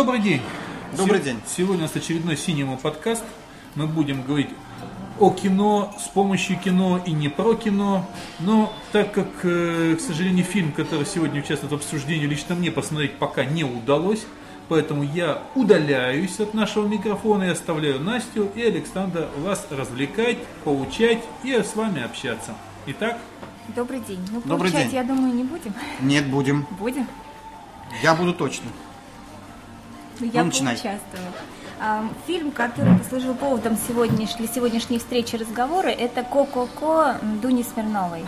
Добрый день. Добрый Се- день. Сегодня у нас очередной синема подкаст. Мы будем говорить о кино, с помощью кино и не про кино. Но так как, э, к сожалению, фильм, который сегодня участвует в обсуждении, лично мне посмотреть пока не удалось. Поэтому я удаляюсь от нашего микрофона и оставляю Настю и Александра вас развлекать, поучать и с вами общаться. Итак, Добрый день. Ну, Добрый получать, день. я думаю, не будем. Нет, будем. Будем? Я буду точно. Ну, я. А, Фильм, который послужил поводом сегодняш- для сегодняшней встречи и разговора, это «Ко-ко-ко» Дуни Смирновой.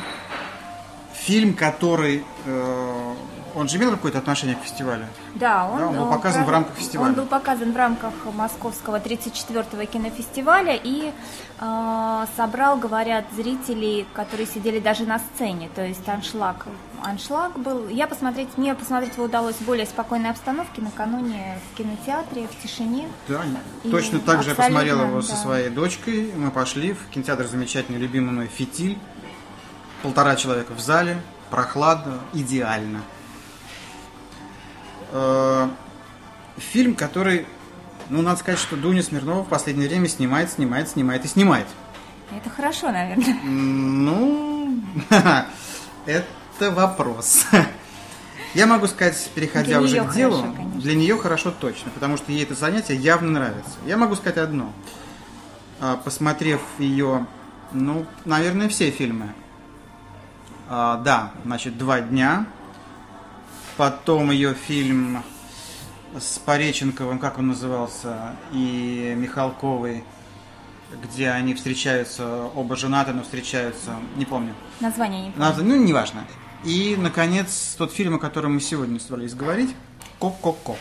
Фильм, который... э, он же имел какое-то отношение к фестивалю? Да, он, Да, он был показан в про- рамках фестиваля. Он был показан в рамках Московского 34-го кинофестиваля и э, собрал, говорят, зрителей, которые сидели даже на сцене, то есть аншлаг. Аншлаг был. Я посмотреть, мне посмотреть его удалось в более спокойной обстановке накануне в кинотеатре, в тишине. Да, И точно так же я посмотрел абсолютно, его со да. своей дочкой. Мы пошли в кинотеатр замечательный, любимый мной «Фитиль». Полтора человека в зале, прохладно, идеально. Э, Фильм, который, ну, надо сказать, что Дуня Смирнова в последнее время снимает, снимает, снимает и снимает. Это хорошо, наверное. Ну, это вопрос. Я могу сказать, переходя Для уже к делу, хорошо, конечно. для нее хорошо точно, потому что ей это занятие явно нравится. Я могу сказать одно. А, Посмотрев ее, ну, наверное, все фильмы. А, Да, значит, два дня. Потом ее фильм с Пореченковым, как он назывался, и Михалковой, где они встречаются, оба женаты, но встречаются, не помню. Название не помню. Ну, неважно. И, наконец, тот фильм, о котором мы сегодня собрались говорить, «Ко-ко-ко».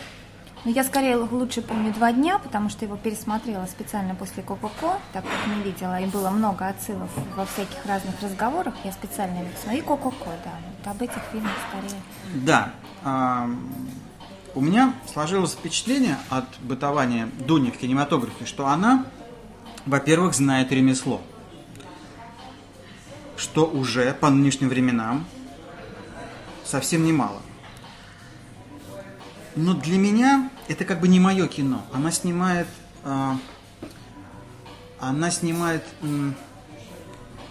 Но я скорее лучше помню два дня, потому что его пересмотрела специально после Ко-Ко-Ко, так как не видела, и было много отсылов во всяких разных разговорах. Я специально его смотрю. И Ко-Ко-Ко, да. Вот об этих фильмах скорее. Да. у меня сложилось впечатление от бытования Дуни в кинематографе, что она, во-первых, знает ремесло. Что уже по нынешним временам совсем немало. Но для меня это как бы не мое кино. Она снимает, а, она снимает м,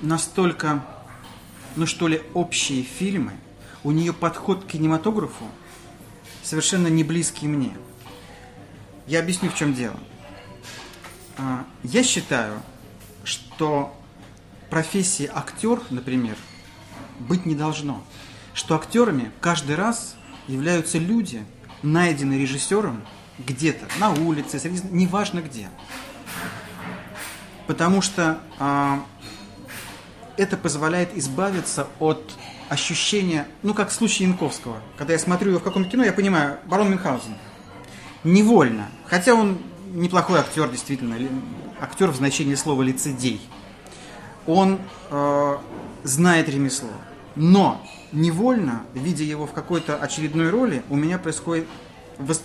настолько, ну что ли, общие фильмы. У нее подход к кинематографу совершенно не близкий мне. Я объясню, в чем дело. А, Я считаю, что профессии актер, например, быть не должно. Что актерами каждый раз являются люди, найденные режиссером где-то, на улице, среди, неважно где. Потому что а, это позволяет избавиться от ощущения, ну как в случае Янковского. Когда я смотрю его в каком-то кино, я понимаю, барон Мюнхгаузен. Невольно. Хотя он неплохой актер, действительно, актер в значении слова лицедей. Он э, знает ремесло. Но невольно, видя его в какой-то очередной роли, у меня происходит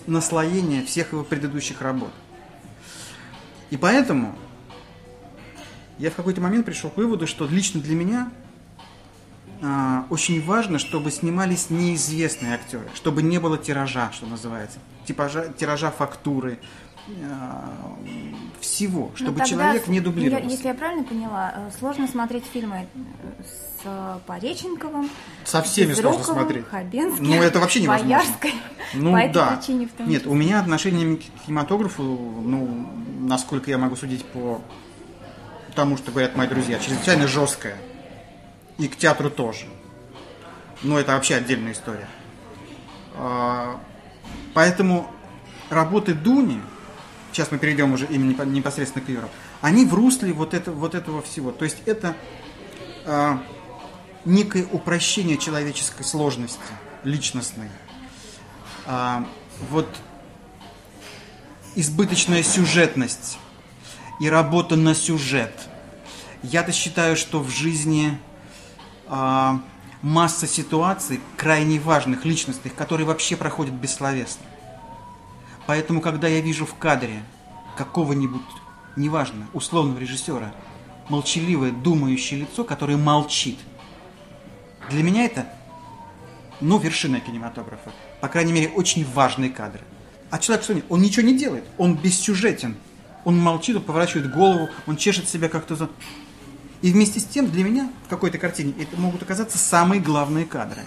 наслоение всех его предыдущих работ. И поэтому я в какой-то момент пришел к выводу, что лично для меня а, очень важно, чтобы снимались неизвестные актеры, чтобы не было тиража, что называется, типажа, тиража фактуры, а, всего, Ну, чтобы тогда, человек не дублировался. если я правильно поняла, э, сложно смотреть фильмы э, с э, Пореченковым, Со всеми сложно Безруковым, смотреть. Хабенским, Ну, это вообще невозможно. Боярской. Ну По этой да. причине в том Нет, у меня отношение к кинематографу, ну, насколько я могу судить по тому, что говорят мои друзья, чрезвычайно жесткое. И к театру тоже. Но это вообще отдельная история. А, Поэтому работы Дуни, сейчас мы перейдем уже именно непо- непосредственно к Юру, они в русле вот, это, вот этого всего. То есть это а, некое упрощение человеческой сложности, личностной. А, вот избыточная сюжетность и работа на сюжет. Я-то считаю, что в жизни а, масса ситуаций крайне важных, личностных, которые вообще проходят бессловесно. Поэтому, когда я вижу в кадре какого-нибудь, неважно, условного режиссера, молчаливое, думающее лицо, которое молчит, для меня это, ну, вершина кинематографа. По крайней мере, очень важные кадры. А человек нет? Он ничего не делает. Он бессюжетен. Он молчит, он поворачивает голову, он чешет себя как-то за... И вместе с тем для меня в какой-то картине это могут оказаться самые главные кадры.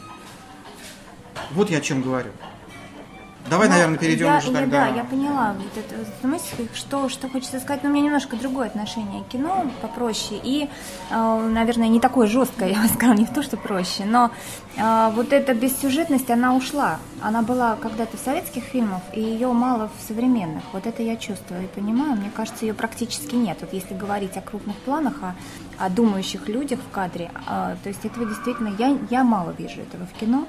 Вот я о чем говорю. Давай, Ну, наверное, перейдем я, уже я- тогда. Да, я поняла вот эту мысль, что, что хочется сказать, но у меня немножко другое отношение к кино, попроще, и, э, наверное, не такое жесткое, я бы сказала, не то, что проще, но э, вот эта бессюжетность, она ушла. Она была когда-то в советских фильмах, и ее мало в современных. Вот это я чувствую и понимаю. Мне кажется, ее практически нет. Вот если говорить о крупных планах, о, о думающих людях в кадре, а, то есть этого действительно, я, я мало вижу этого в кино.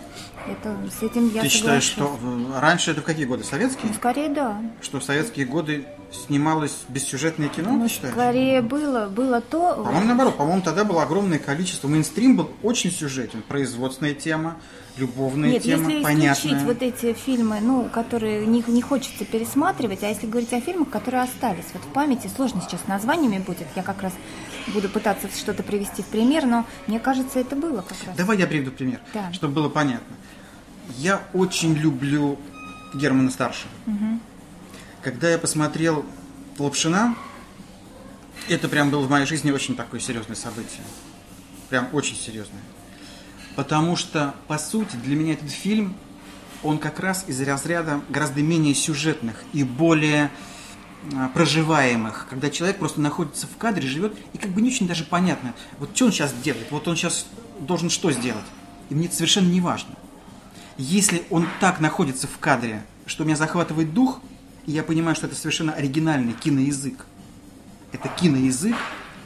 Это, с этим я Ты считаешь, соглашусь. что в- раньше это в какие годы? Советские? Ну, скорее, да. Что в советские годы снималось бессюжетное кино, Ну, считаешь? скорее было, было то... По-моему, наоборот, по-моему, тогда было огромное количество. Мейнстрим был очень сюжетен. Производственная тема, любовная Нет, тема, если понятная. исключить вот эти фильмы, ну, которые не, не хочется пересматривать, а если говорить о фильмах, которые остались вот в памяти, сложно сейчас названиями будет, я как раз буду пытаться что-то привести в пример, но мне кажется, это было как раз. Давай я приведу пример, Да. чтобы было понятно. Я очень люблю Германа Старшего. Когда я посмотрел Лапшина, это прям было в моей жизни очень такое серьезное событие. Прям очень серьезное. Потому что, по сути, для меня этот фильм, он как раз из разряда гораздо менее сюжетных и более а, проживаемых, когда человек просто находится в кадре, живет, и как бы не очень даже понятно, вот что он сейчас делает, вот он сейчас должен что сделать. И мне это совершенно не важно. Если он так находится в кадре, что меня захватывает дух, и я понимаю, что это совершенно оригинальный киноязык. Это киноязык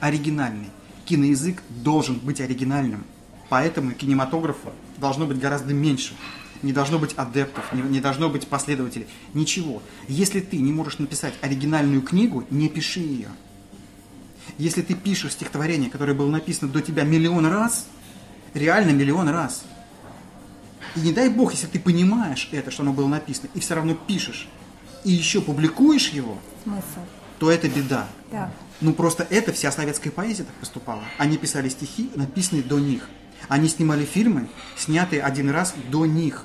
оригинальный. Киноязык должен быть оригинальным. Поэтому кинематографа должно быть гораздо меньше. Не должно быть адептов, не, не должно быть последователей. Ничего. Если ты не можешь написать оригинальную книгу, не пиши ее. Если ты пишешь стихотворение, которое было написано до тебя миллион раз, реально миллион раз, и не дай бог, если ты понимаешь это, что оно было написано, и все равно пишешь, и еще публикуешь его, Смысл. то это беда. Да. Ну просто это вся советская поэзия так поступала. Они писали стихи, написанные до них. Они снимали фильмы, снятые один раз до них.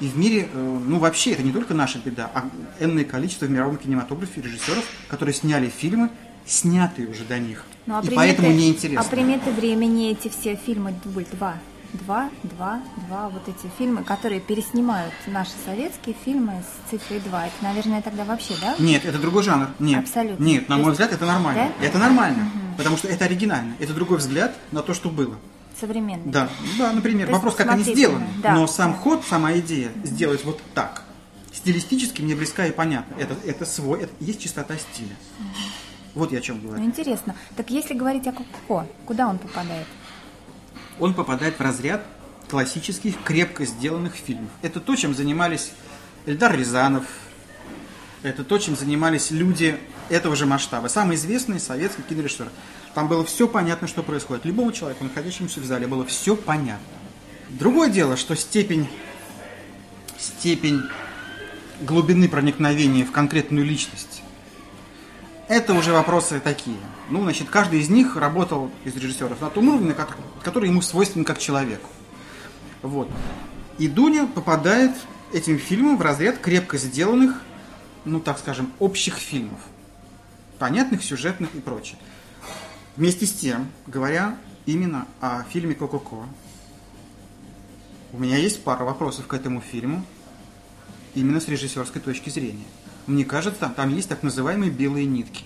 И в мире, э, ну вообще, это не только наша беда, а энное количество в мировом кинематографе режиссеров, которые сняли фильмы, снятые уже до них. Ну, а и приметы- поэтому неинтересно. А приметы времени эти все фильмы дубль два. Два, два, два, вот эти фильмы, которые переснимают наши советские фильмы с цифрой 2. Это, наверное, тогда вообще, да? Нет, это другой жанр. Нет. Абсолютно. Нет, на мой есть- взгляд, это нормально. Да? Это нормально. Потому что это оригинально. Это другой взгляд на то, что было. Современные. Да, да, например, То вопрос, как они сделаны. да. Но сам ход, сама идея сделать вот так. Стилистически мне близка и понятна. Это, это свой, это есть чистота стиля. Вот я о чем Ну, говорю. интересно. Так если говорить о Коко, куда он попадает? Он попадает в разряд классических, крепко сделанных фильмов. Это то, чем занимались Эльдар Рязанов, это то, чем занимались люди этого же масштаба. Самые известные советские кинорежиссеры. Там было все понятно, что происходит. Любому человеку, находящемуся в зале, было все понятно. Другое дело, что степень, степень глубины проникновения в конкретную личность, это уже вопросы такие. Ну, значит, каждый из них работал из режиссеров на том уровне, который ему свойственен как человеку. Вот. И Дуня попадает этим фильмом в разряд крепко сделанных, ну, так скажем, общих фильмов. Понятных, сюжетных и прочее. Вместе с тем, говоря именно о фильме «Ко-ко-ко», у меня есть пара вопросов к этому фильму, именно с режиссерской точки зрения. Мне кажется, там, есть так называемые белые нитки.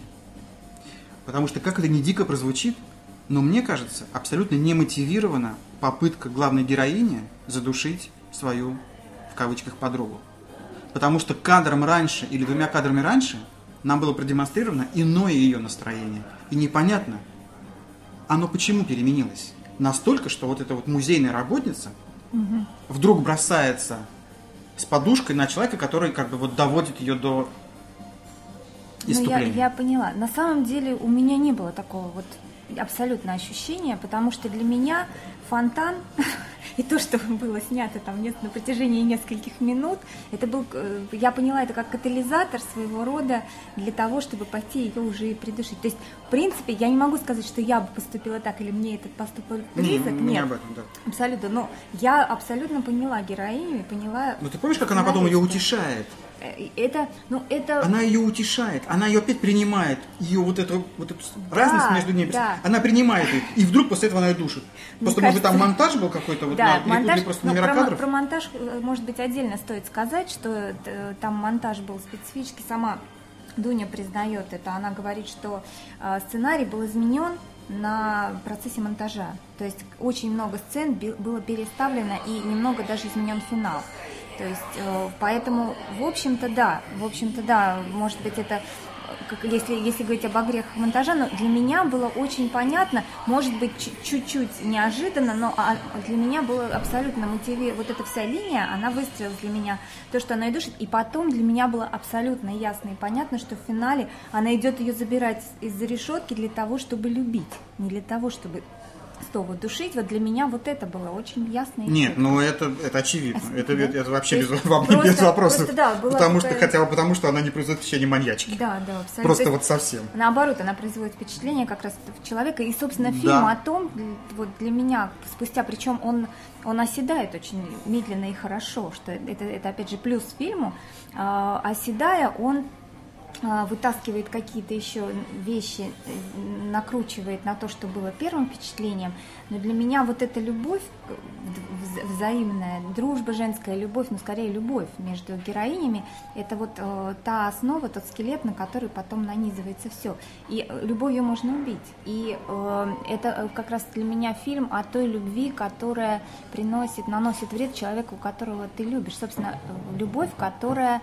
Потому что, как это не дико прозвучит, но мне кажется, абсолютно немотивирована попытка главной героини задушить свою, в кавычках, подругу. Потому что кадром раньше или двумя кадрами раньше нам было продемонстрировано иное ее настроение. И непонятно, оно почему переменилось. Настолько, что вот эта вот музейная работница вдруг бросается с подушкой на человека, который как бы вот доводит ее до Ну, я, иступления. я поняла. На самом деле у меня не было такого вот абсолютно ощущения, потому что для меня фонтан и то, что было снято там на протяжении нескольких минут, это был, э, я поняла это как катализатор своего рода для того, чтобы пойти ее уже и придушить. То есть, в принципе, я не могу сказать, что я бы поступила так или мне этот поступок близок. не Нет, об этом, да. абсолютно. Но я абсолютно поняла героиню и поняла. Ну ты помнишь, как она потом ее утешает? Э, Это, ну, это... Она ее утешает, она ее опять принимает, ее вот эту, вот эту разность между ними, да. она принимает ее, и вдруг после этого она ее душит. Мне Просто, может быть, там монтаж был какой-то, вот, Да, на- монтаж, просто ну, номера про, кадров? про монтаж, э, может быть, отдельно стоит сказать, что э, там монтаж был специфический. Сама Дуня признает это. Она говорит, что сценарий был изменен на процессе монтажа. То есть очень много сцен было переставлено и немного даже изменен финал. То есть, э, поэтому, в общем-то, да, в общем-то, да, может быть, это, э, как, если, если говорить об огрехах монтажа, но для меня было очень понятно, может быть, чуть- чуть-чуть неожиданно, но а, для меня было абсолютно мотивировано, вот эта вся линия, она выстроилась для меня, то, что она и душит, и потом для меня было абсолютно ясно и понятно, что в финале она идет ее забирать из-за решетки для того, чтобы любить, не для того, чтобы снова душить. Вот для меня вот это было очень ясно и Нет, четко. ну это, это очевидно. А, Это, да? это вообще То без, просто- без вопросов. просто, да, была потому что, хотя бы потому, что она не производит впечатление маньячки. Да, да, абсолютно. Просто То вот совсем. Наоборот, она производит впечатление как раз в человека. И, собственно, Да. фильм о том, вот для меня, спустя, причем он, он оседает очень медленно и хорошо, что это, это опять же, плюс фильму. А, оседая, он вытаскивает какие-то еще вещи, э, накручивает на то, что было первым впечатлением. Но для меня вот эта любовь, э, вз- взаимная, дружба женская, любовь, ну скорее любовь между героинями, это вот э, та основа, тот скелет, на который потом нанизывается все. И э, любовью можно убить. И э, это как раз для меня фильм о той любви, которая приносит, наносит вред человеку, которого ты любишь. Собственно, любовь, которая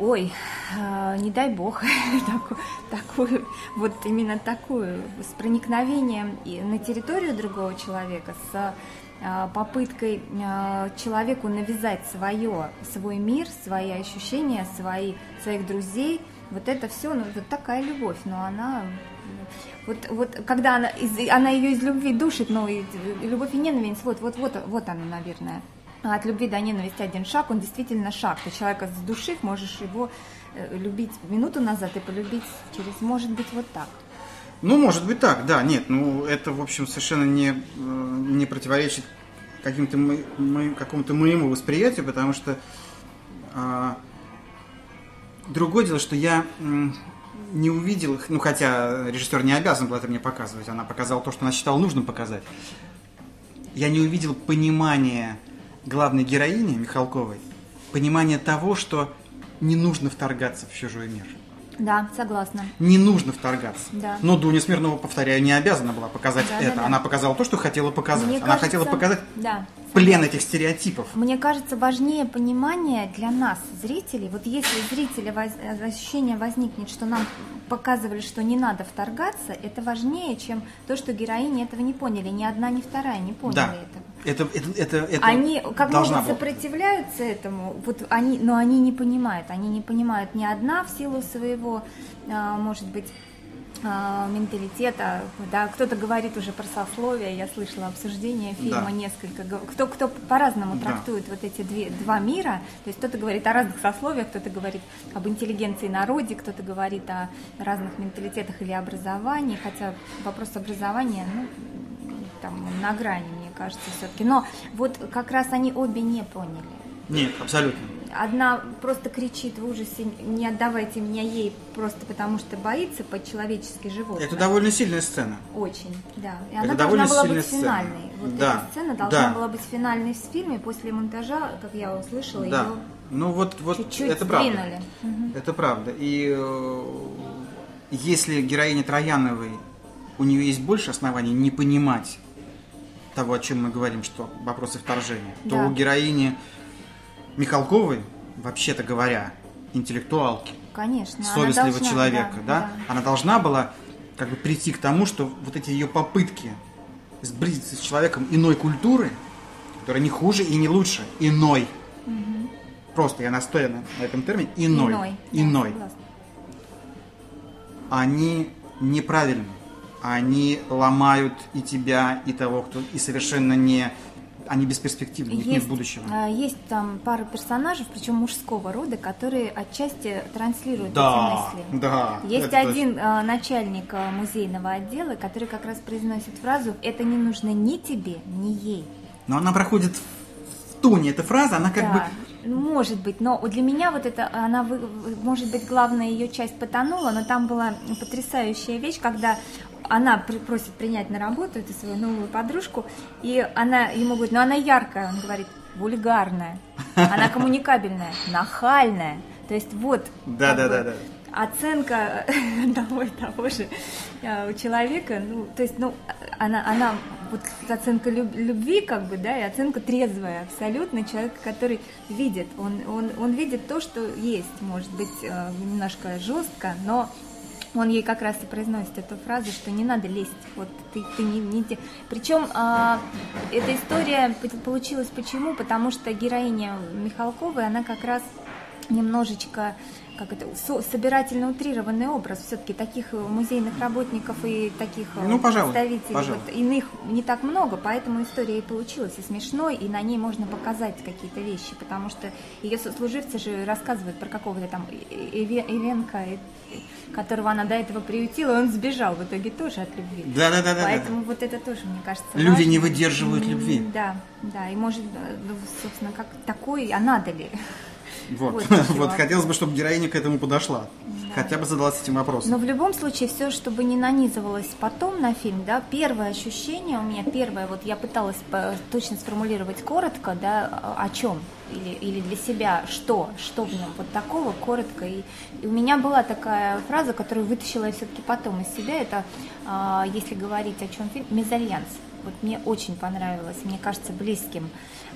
Ой, э, не дай бог, таку- такую, вот именно такую, с проникновением и на территорию другого человека, с э, попыткой э, человеку навязать свое, свой мир, свои ощущения, свои, своих друзей, вот это все, ну, вот такая любовь, но она... Вот, вот когда она, из, она ее из любви душит, ну, и, и любовь и ненависть, вот, вот, вот, вот она, наверное. От любви до ненависти один шаг, он действительно шаг. Ты человека задушив, можешь его э, любить минуту назад и полюбить через, может быть, вот так. Ну, может быть так, да, нет, ну это, в общем, совершенно не, э, не противоречит каким-то мо- мо- какому-то моему восприятию, потому что а, другое дело, что я не увидел ну хотя режиссер не обязан был это мне показывать, она показала то, что она считала нужным показать. Я не увидел понимания главной героини Михалковой, понимания того, что не нужно вторгаться в чужой мир Да, согласна. не нужно вторгаться. Да. Но Дуня Смирнова, повторяю, не обязана была показать Да, это. да, да. Она показала то, что хотела показать. Мне Она кажется, хотела показать да, плен этих стереотипов. Мне кажется, важнее понимание для нас, зрителей. Вот если у зрителя воз- ощущение возникнет, что нам показывали, что не надо вторгаться, это важнее, чем то, что героини этого не поняли. Ни одна, ни вторая не поняли Да. этого. Это, это, это, это Они как была. сопротивляются этому, вот они, но они не понимают, они не понимают ни одна в силу своего, а, может быть, а, менталитета, да, кто-то говорит уже про сословие, я слышала обсуждение фильма Да. несколько, кто, кто по-разному Да. трактует вот эти две, два мира, то есть кто-то говорит о разных сословиях, кто-то говорит об интеллигенции народе, кто-то говорит о разных менталитетах или образовании, хотя вопрос образования, ну, там на грани, кажется, все-таки. Но вот как раз они обе не поняли. Нет, абсолютно. Одна просто кричит в ужасе, не отдавайте меня ей, просто потому что боится по-человечески животное. Это довольно сильная сцена. Очень, да. И Это она довольно должна была быть сцена. финальной. Вот Да, эта сцена должна да. была быть финальной в фильме. После монтажа, как я услышала, Да. ее Ну вот, вот чуть-чуть это правда. сдвинули. Мгм. Это правда. И э, если героиня Трояновой, у нее есть больше оснований не понимать того, о чем мы говорим, что вопросы вторжения, то Да. у героини Михалковой, вообще-то говоря, интеллектуалки, Конечно. совестливого должна, человека, да, она должна была как бы прийти к тому, что вот эти ее попытки сблизиться с человеком иной культуры, которая не хуже и не лучше, иной. Просто я настойно на этом термине иной. Иной. да, Иной. согласна. Они неправильны. Они ломают и тебя, и того, кто и совершенно не они бесперспективны, них нет Есть, будущего. а, есть там пара персонажей, причем мужского рода, которые отчасти транслируют Да, эти мысли. да. Есть это один а, начальник а, музейного отдела, который как раз произносит фразу «это не нужно ни тебе, ни ей». Но она проходит в туне, эта фраза, она как Да. бы Может быть, но для меня вот это, она, может быть, главная ее часть потонула, но там была потрясающая вещь, когда она просит принять на работу эту свою новую подружку, и она ему говорит, ну она яркая, он говорит, вульгарная, она коммуникабельная, нахальная. То есть вот да, да, да, да. оценка того и того же а, у человека, ну, то есть, ну, она, она вот оценка любви, как бы, да, и оценка трезвая абсолютно человека, который видит, он, он, он видит то, что есть, может быть, э, немножко жестко, но он ей как раз и произносит эту фразу, что не надо лезть, вот ты, ты не, не... Причем а, эта история получилась почему? Потому что героиня Михалковой, она как раз немножечко как это, собирательно утрированный образ все-таки таких музейных работников и таких э, ну, пожалуй, представителей пожалуй. Вот, иных не так много, поэтому история и получилась и смешной, и на ней можно показать какие-то вещи, потому что ее сослуживцы же рассказывают про какого-то там Ивенка, которого она до этого приютила, он сбежал в итоге тоже от любви. Да, да, да. Поэтому да. вот это тоже, мне кажется, Люди важно. не выдерживают любви. Да, да, и может, э, ну, собственно, как такой, а надо ли? Вот, вот, вот хотелось бы, чтобы героиня к этому подошла. Да. Хотя бы задалась этим вопросом. Но в любом случае, все, чтобы не нанизывалось потом на фильм, да, первое ощущение у меня, первое, вот я пыталась точно сформулировать коротко, да, о чем или, или для себя, что, что в нем вот такого, коротко. И, и у меня была такая фраза, которую вытащила я все-таки потом из себя, это, э, если говорить о чем фильм, мезальянс. Вот мне очень понравилось, мне кажется, близким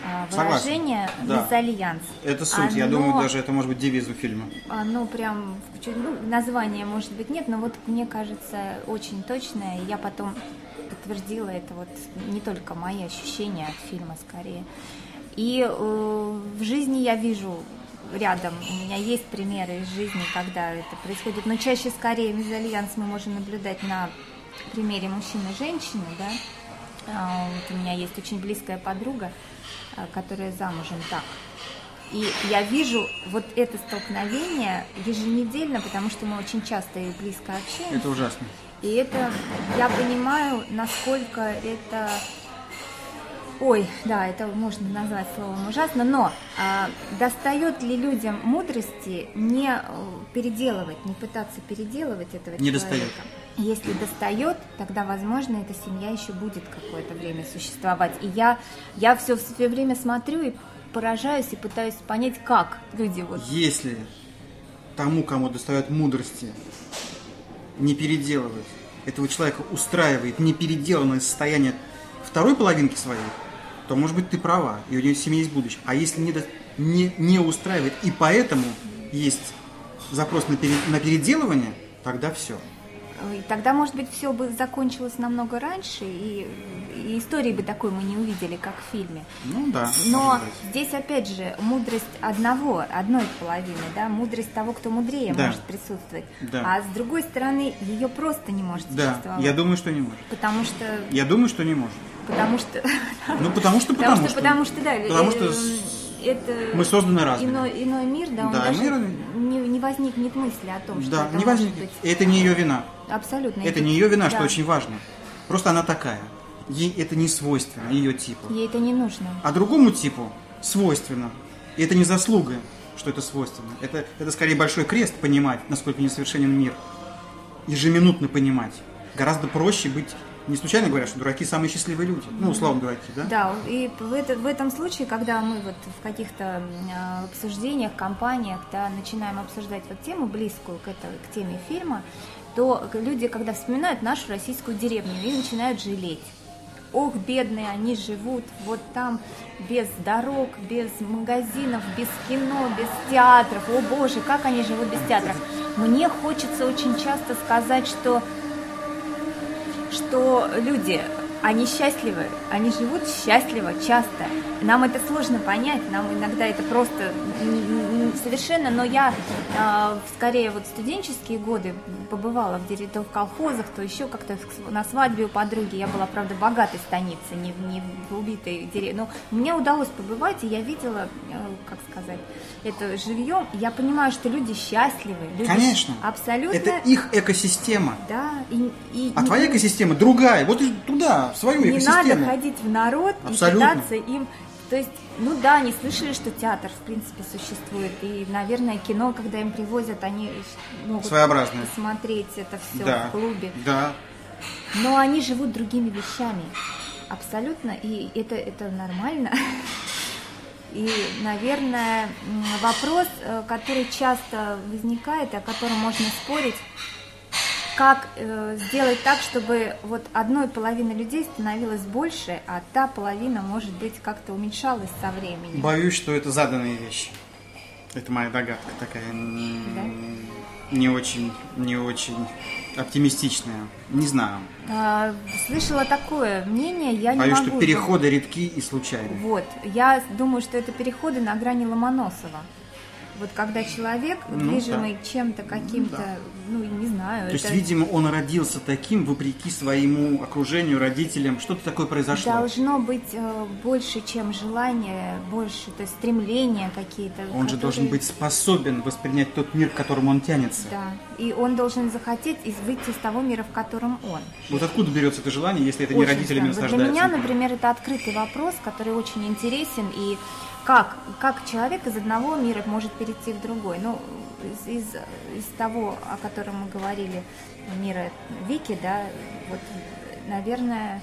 а, выражение да. «мезальянс». Это суть, оно, я думаю, даже это может быть девизом фильма. Оно прям, ну, название может быть нет, но вот мне кажется очень точное, я потом подтвердила это вот не только мои ощущения от фильма скорее. И э, в жизни я вижу рядом. У меня есть примеры из жизни, когда это происходит. Но чаще скорее мезальянс мы можем наблюдать на примере мужчины и женщины, да. А, вот у меня есть очень близкая подруга, а, которая замужем так. И я вижу вот это столкновение еженедельно, потому что мы очень часто и близко общаемся. Это ужасно. И это, я понимаю, насколько это Ой, да, это можно назвать словом ужасно, но а, достает ли людям мудрости не э, переделывать, не пытаться переделывать этого не человека? Достает. Если достает, тогда, возможно, эта семья еще будет какое-то время существовать. И я, я все, все время смотрю и поражаюсь и пытаюсь понять, как люди вот... Если тому, кому достает мудрости, не переделывать, этого человека устраивает непеределанное состояние второй половинки своей, то, может быть, ты права, и у нее семья есть будущее. А если не, не, не устраивает, и поэтому есть запрос на, пере, на переделывание, тогда все. И тогда, может быть, все бы закончилось намного раньше, и, и истории бы такой мы не увидели, как в фильме. Ну да. Но здесь, опять же, мудрость одного, одной половины, да, мудрость того, кто мудрее да. может присутствовать. Да. А с другой стороны, ее просто не может да. существовать. Я думаю, что не может. Потому что... Я думаю, что не может. Потому что... Ну, потому что, потому, потому что. Потому что, да. Потому что это мы созданы разными. Иной, иной мир, да, он да, даже мир... не, не возникнет мысли о том, что да, это не возникнет. быть... Это не ее вина. Абсолютно. Это не ее вина, да. что очень важно. Просто она такая. Ей это не свойственно, ее типу. Ей это не нужно. А другому типу свойственно. И это не заслуга, что это свойственно. Это, это скорее большой крест понимать, насколько несовершенен мир. Ежеминутно понимать. Гораздо проще быть не случайно говорят, что дураки самые счастливые люди. Ну, условно дураки, да? Да, и в, это, в этом случае, когда мы вот в каких-то э, обсуждениях, компаниях, да, начинаем обсуждать вот тему близкую к, этой, к теме фильма, то люди, когда вспоминают нашу российскую деревню, и начинают жалеть. Ох, бедные, они живут вот там без дорог, без магазинов, без кино, без театров. О боже, как они живут без театров. Мне хочется очень часто сказать, что что люди, они счастливы, они живут счастливо часто. Нам это сложно понять, нам иногда это просто совершенно, но я э, скорее вот студенческие годы побывала где то в колхозах, то еще как-то на свадьбе у подруги. Я была, правда, в богатой станице, не, не в убитой деревне. Но мне удалось побывать, и я видела, э, как сказать, это живьем. Я понимаю, что люди счастливы. Люди Конечно. Абсолютно. Это их экосистема. Да. И, и, а не, твоя экосистема другая. Вот и туда, в свою не экосистему. Не надо ходить в народ Абсолютно. и пытаться им То есть, ну да, они слышали, что театр, в принципе, существует. И, наверное, кино, когда им привозят, они могут Своеобразное. посмотреть это все Да. в клубе. Да. Но они живут другими вещами. Абсолютно. И это, это нормально. И, наверное, вопрос, э, который часто возникает, о котором можно спорить, как э, сделать так, чтобы вот одной половины людей становилось больше, а та половина, может быть, как-то уменьшалась со временем. Боюсь, что это заданные вещи. Это моя догадка такая м, не очень, не очень оптимистичная. Не знаю. А, слышала такое мнение, я не Боюсь, могу... что переходы редки и случайны. Вот, я думаю, что это переходы на грани Ломоносова. Вот когда человек, Ну, движимый чем-то каким-то, ну, не знаю, То есть, это видимо, он родился таким, вопреки своему окружению, родителям. Что-то такое произошло. должно быть э, больше, чем желание, больше, то есть стремления какие-то. Он же которые- должен быть способен воспринять тот мир, к которому он тянется. Да, и он должен захотеть из- выйти из того мира, в котором он. Вот откуда берется это желание, если это не Очень родителями странно. Вот Для меня, например, это открытый вопрос, который очень интересен. И как, как человек из одного мира может перейти в другой? Ну, из, из, из того, о котором мы говорили, мира Вики, да, вот, наверное,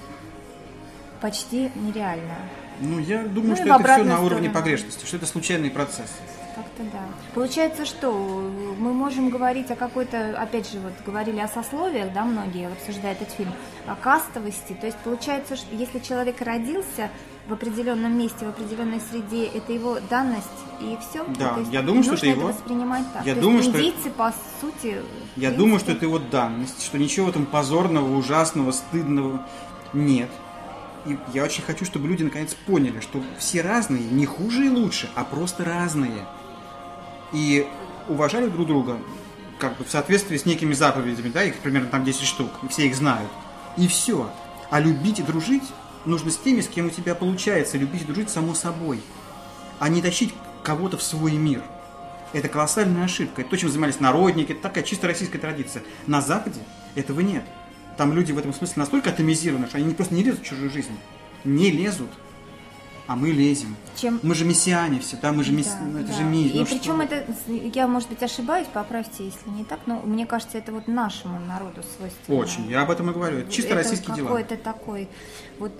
почти нереально. Ну, я думаю, Ну, что это все на уровне сторону. погрешности, что это случайный процесс. Как-то да. Получается, что мы можем говорить о какой-то, опять же, вот говорили о сословиях, да, многие обсуждая этот фильм, о кастовости. То есть получается, что если человек родился в определенном месте, в определенной среде, это его данность и все. Да, То есть я думаю, что это его- воспринимать так. я То думаю, есть что- индийцы, по сути, Я в думаю, что принципе, это его данность, что ничего этом позорного, ужасного, стыдного нет. И я очень хочу, чтобы люди наконец поняли, что все разные, не хуже и лучше, а просто разные. И уважали друг друга, как бы в соответствии с некими заповедями, да, их примерно там 10 штук, и все их знают. И все. А любить и дружить нужно с теми, с кем у тебя получается любить и дружить само собой, а не тащить кого-то в свой мир. Это колоссальная ошибка. Это то, чем занимались народники, это такая чисто российская традиция. На Западе этого нет. Там люди в этом смысле настолько атомизированы, что они просто не лезут в чужую жизнь. Не лезут. А мы лезем. чем Мы же мессиане все, да, мы же месси... Да, ну, это да. же ми- И ну, причем что? это, я, может быть, ошибаюсь, поправьте, если не так, но мне кажется, это вот нашему народу свойственно. Очень, я об этом и говорю. Это чисто Это российские дела. какой-то такой, вот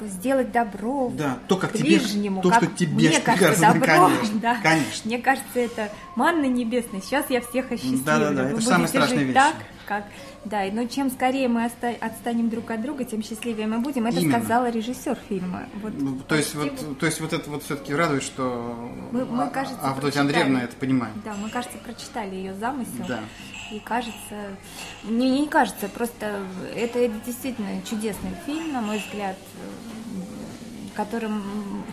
сделать добро Да, то, как тебе- ближнему, то, как что тебе мне кажется, добро, конечно, да. конечно. Мне кажется, это манна небесная. Сейчас я всех осчастливлю. Да-да-да, это Вы самая будете страшная жить вещь. Так, как, да, и но чем скорее мы отстанем друг от друга, тем счастливее мы будем. Это Именно. сказала режиссер фильма. Вот Ну, то есть почти вот, то есть вот это вот все-таки радует, что Мы- мы, А- кажется, Авдотья прочитали. Андреевна это понимает. Да, мы, кажется, прочитали ее замысел. Да. И кажется, не, не кажется, просто это действительно чудесный фильм, на мой взгляд, которым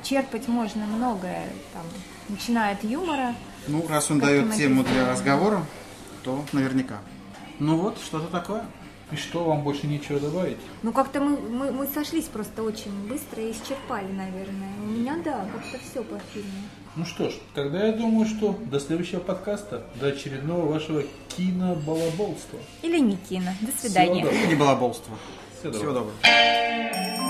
черпать можно многое, там, начиная от юмора. Ну, раз он дает тему для разговора, то наверняка. Ну вот, что-то такое. И что, вам больше нечего добавить? Ну, как-то мы, мы, мы сошлись просто очень быстро и исчерпали, наверное. У меня, да, как-то все по фильму. Ну что ж, тогда я думаю, что до следующего подкаста, до очередного вашего кинобалаболства. Или не кино. До свидания. доброго. Не балаболство. Всего Всего доброго. доброго.